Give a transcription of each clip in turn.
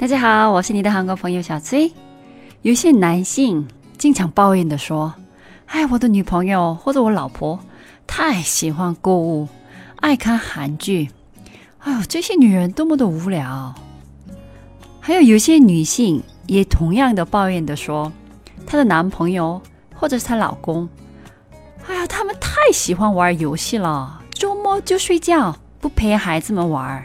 大家好，我是你的韩国朋友小崔。有些男性经常抱怨的说：“哎，我的女朋友或者我老婆太喜欢购物，爱看韩剧。哎呦，这些女人多么的无聊。”还有有些女性也同样的抱怨的说：“她的男朋友或者是她老公，哎呀，他们太喜欢玩游戏了，周末就睡觉，不陪孩子们玩。”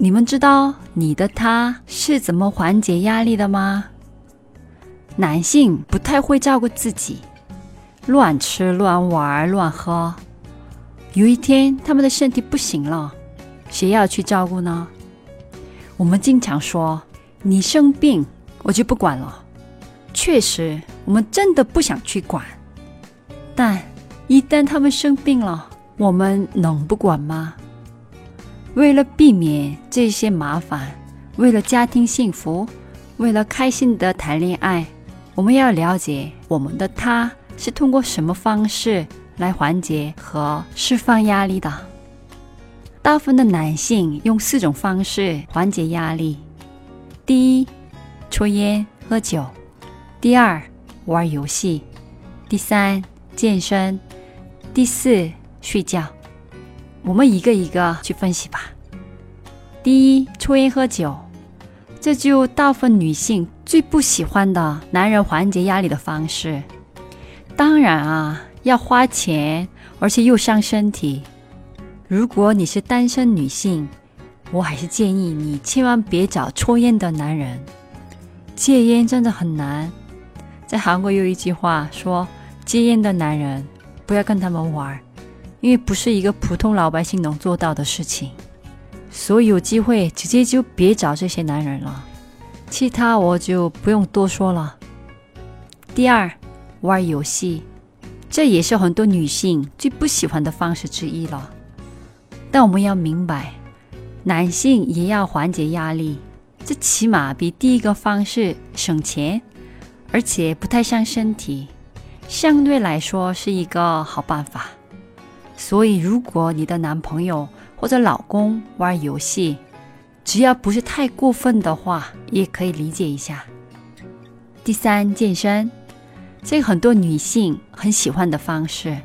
你们知道你的他是怎么缓解压力的吗？男性不太会照顾自己，乱吃、乱玩、乱喝。有一天他们的身体不行了，谁要去照顾呢？我们经常说你生病，我就不管了。确实，我们真的不想去管。但一旦他们生病了，我们能不管吗？为了避免这些麻烦，为了家庭幸福，为了开心的谈恋爱，我们要了解我们的他是通过什么方式来缓解和释放压力的。大部分的男性用四种方式缓解压力：第一，抽烟喝酒；第二，玩游戏；第三，健身；第四，睡觉。我们一个一个去分析吧。第一，抽烟喝酒，这就大部分女性最不喜欢的男人缓解压力的方式。当然啊，要花钱，而且又伤身体。如果你是单身女性，我还是建议你千万别找抽烟的男人。戒烟真的很难。在韩国有一句话说：“戒烟的男人不要跟他们玩。”因为不是一个普通老百姓能做到的事情，所以有机会直接就别找这些男人了。其他我就不用多说了。第二，玩游戏，这也是很多女性最不喜欢的方式之一了。但我们要明白，男性也要缓解压力，这起码比第一个方式省钱，而且不太伤身体，相对来说是一个好办法。所以，如果你的男朋友或者老公玩游戏，只要不是太过分的话，也可以理解一下。第三，健身，这个很多女性很喜欢的方式，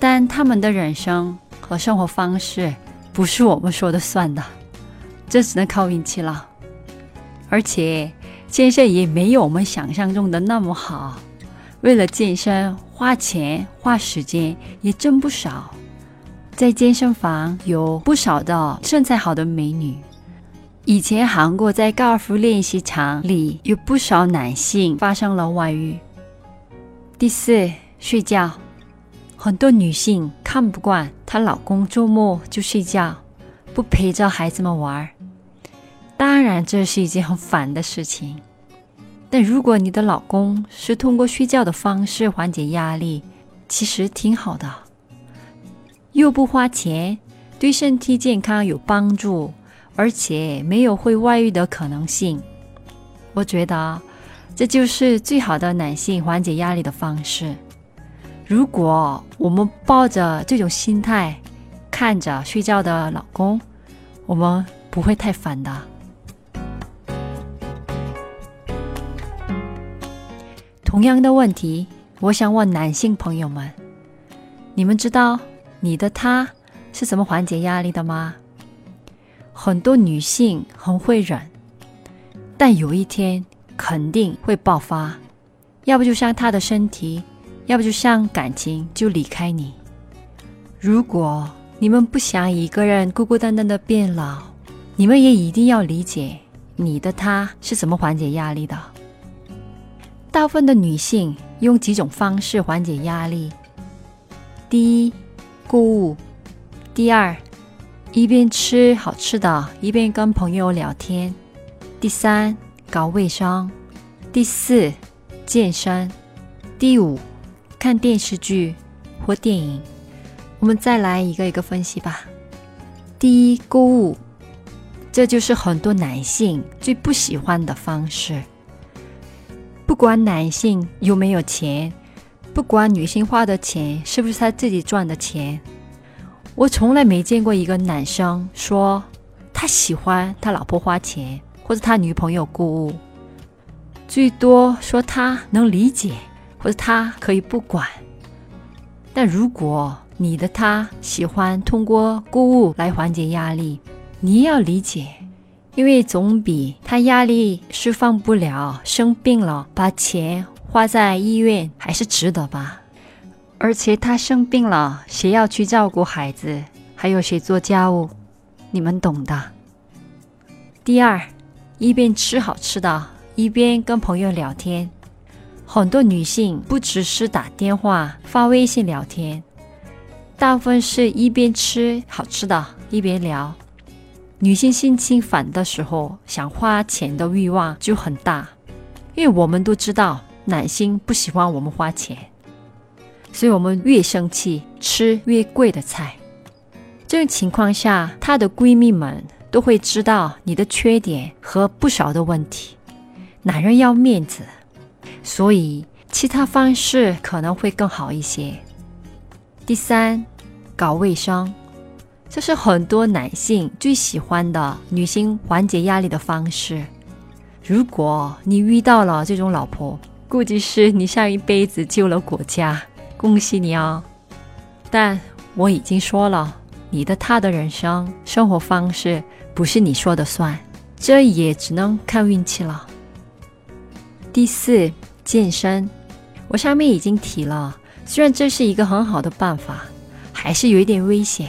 但他们的人生和生活方式不是我们说的算的，这只能靠运气了。而且，健身也没有我们想象中的那么好。为了健身，花钱花时间也挣不少。在健身房有不少的身材好的美女。以前韩国在高尔夫练习场里有不少男性发生了外遇。第四，睡觉，很多女性看不惯她老公周末就睡觉，不陪着孩子们玩儿。当然，这是一件很烦的事情。但如果你的老公是通过睡觉的方式缓解压力，其实挺好的，又不花钱，对身体健康有帮助，而且没有会外遇的可能性。我觉得这就是最好的男性缓解压力的方式。如果我们抱着这种心态看着睡觉的老公，我们不会太烦的。同样的问题，我想问男性朋友们：你们知道你的他是怎么缓解压力的吗？很多女性很会忍，但有一天肯定会爆发，要不就伤他的身体，要不就伤感情，就离开你。如果你们不想一个人孤孤单单的变老，你们也一定要理解你的他是怎么缓解压力的。大部分的女性用几种方式缓解压力：第一，购物；第二，一边吃好吃的，一边跟朋友聊天；第三，搞卫生；第四，健身；第五，看电视剧或电影。我们再来一个一个分析吧。第一，购物，这就是很多男性最不喜欢的方式。不管男性有没有钱，不管女性花的钱是不是他自己赚的钱，我从来没见过一个男生说他喜欢他老婆花钱或者他女朋友购物，最多说他能理解或者他可以不管。但如果你的他喜欢通过购物来缓解压力，你要理解，因为总比他压力释放不了、生病了把钱花在医院还是值得吧。而且他生病了，谁要去照顾孩子？还有谁做家务？你们懂的。第二，一边吃好吃的，一边跟朋友聊天。很多女性不只是打电话、发微信聊天。大部分是一边吃好吃的，一边聊。女性心情烦的时候，想花钱的欲望就很大，因为我们都知道男性不喜欢我们花钱，所以我们越生气吃越贵的菜。这种情况下，她的闺蜜们都会知道你的缺点和不少的问题。男人要面子，所以其他方式可能会更好一些。第三，搞卫生，这是很多男性最喜欢的女性缓解压力的方式。如果你遇到了这种老婆，估计是你上一辈子救了国家，恭喜你哦！但我已经说了，你的他的人生生活方式不是你说的算，这也只能看运气了。第四，健身，我上面已经提了。虽然这是一个很好的办法，还是有一点危险。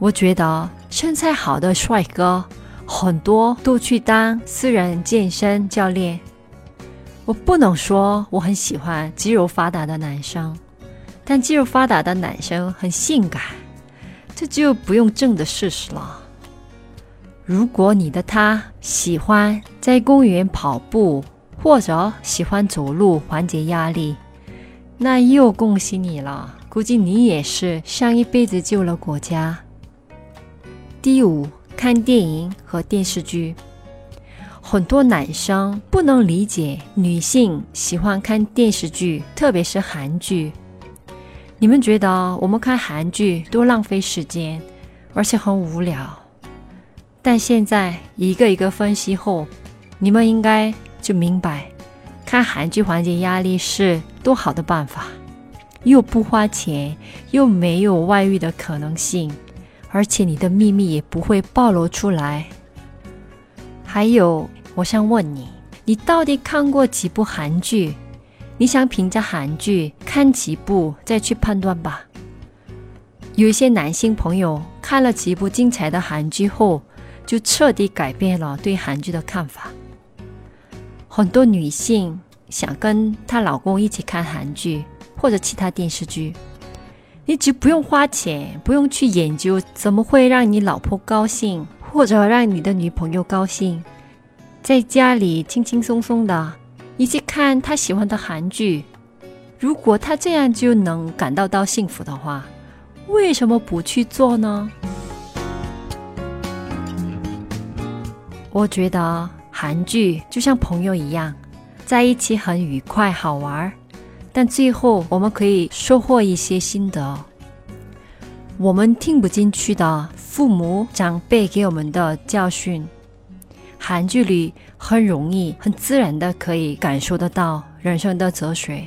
我觉得身材好的帅哥很多都去当私人健身教练。我不能说我很喜欢肌肉发达的男生，但肌肉发达的男生很性感，这就不用证的事实了。如果你的他喜欢在公园跑步，或者喜欢走路缓解压力。那又恭喜你了，估计你也是上一辈子救了国家。第五，看电影和电视剧，很多男生不能理解女性喜欢看电视剧，特别是韩剧。你们觉得我们看韩剧多浪费时间，而且很无聊。但现在一个一个分析后，你们应该就明白。看韩剧缓解压力是多好的办法，又不花钱，又没有外遇的可能性，而且你的秘密也不会暴露出来。还有，我想问你，你到底看过几部韩剧？你想评价韩剧，看几部再去判断吧。有一些男性朋友看了几部精彩的韩剧后，就彻底改变了对韩剧的看法。很多女性想跟她老公一起看韩剧或者其他电视剧，你只不用花钱，不用去研究怎么会让你老婆高兴或者让你的女朋友高兴，在家里轻轻松松的一起看他喜欢的韩剧。如果他这样就能感到到幸福的话，为什么不去做呢？我觉得。韩剧就像朋友一样，在一起很愉快好玩儿，但最后我们可以收获一些心得。我们听不进去的父母长辈给我们的教训，韩剧里很容易、很自然的可以感受得到人生的哲学。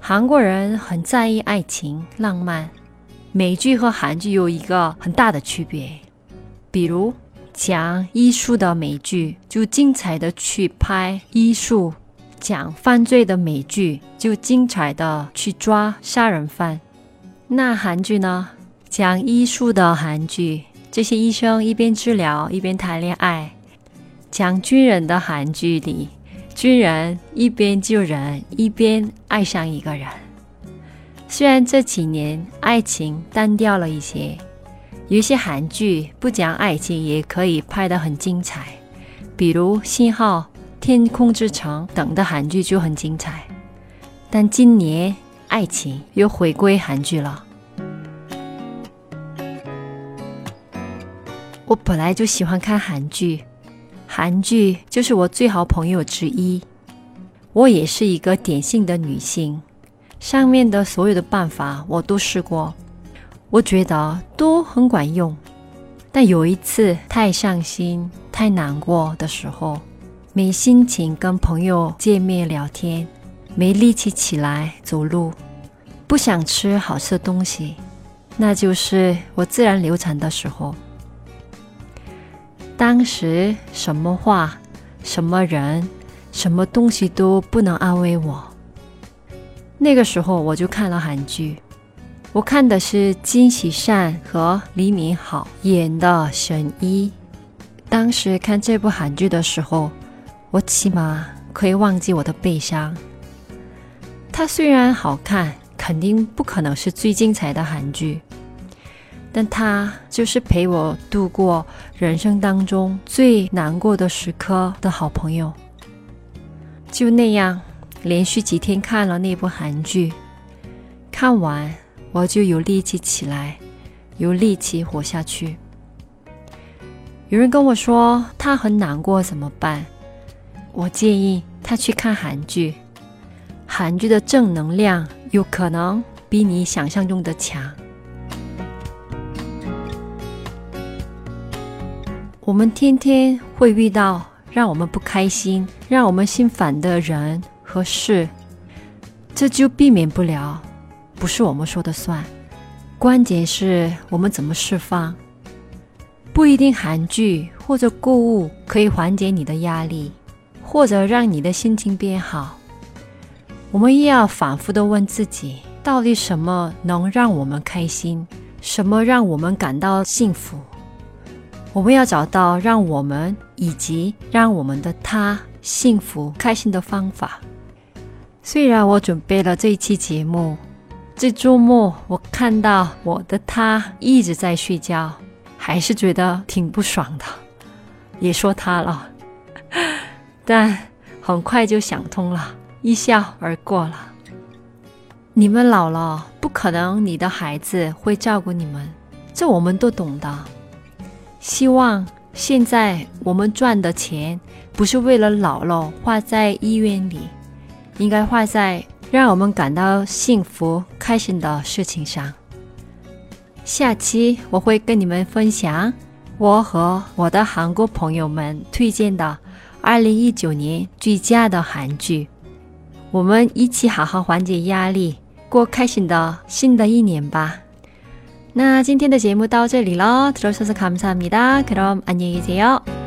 韩国人很在意爱情、浪漫，美剧和韩剧有一个很大的区别，比如。讲艺术的美剧就精彩的去拍艺术，讲犯罪的美剧就精彩的去抓杀人犯。那韩剧呢？讲医术的韩剧，这些医生一边治疗一边谈恋爱。讲军人的韩剧里，军人一边救人一边爱上一个人。虽然这几年爱情单调了一些。有些韩剧不讲爱情也可以拍得很精彩，比如《信号》《天空之城》等的韩剧就很精彩。但今年爱情又回归韩剧了。我本来就喜欢看韩剧，韩剧就是我最好朋友之一。我也是一个典型的女性，上面的所有的办法我都试过，我觉得都很管用。但有一次太伤心、太难过的时候，没心情跟朋友见面聊天，没力气起来走路，不想吃好吃的东西，那就是我自然流产的时候。当时什么话、什么人。什么东西都不能安慰我。那个时候我就看了韩剧，我看的是金喜善和李敏镐演的《神医》。当时看这部韩剧的时候，我起码可以忘记我的悲伤。它虽然好看，肯定不可能是最精彩的韩剧，但它就是陪我度过人生当中最难过的时刻的好朋友。就那样，连续几天看了那部韩剧，看完我就有力气起来，有力气活下去。有人跟我说他很难过怎么办？我建议他去看韩剧，韩剧的正能量有可能比你想象中的强。我们天天会遇到。让我们不开心、让我们心烦的人和事，这就避免不了，不是我们说的算。关键是我们怎么释放。不一定韩剧或者购物可以缓解你的压力，或者让你的心情变好。我们也要反复的问自己：到底什么能让我们开心？什么让我们感到幸福？我们要找到让我们以及让我们的他幸福开心的方法。虽然我准备了这一期节目，这周末我看到我的他一直在睡觉，还是觉得挺不爽的，也说他了，但很快就想通了，一笑而过了。你们老了，不可能你的孩子会照顾你们，这我们都懂的。希望现在我们赚的钱不是为了老了花在医院里，应该花在让我们感到幸福、开心的事情上。下期我会跟你们分享我和我的韩国朋友们推荐的2019年最佳的韩剧，我们一起好好缓解压力，过开心的新的一年吧。那今天的节目到这里了，들어주셔서감사합니다그럼안녕히계세요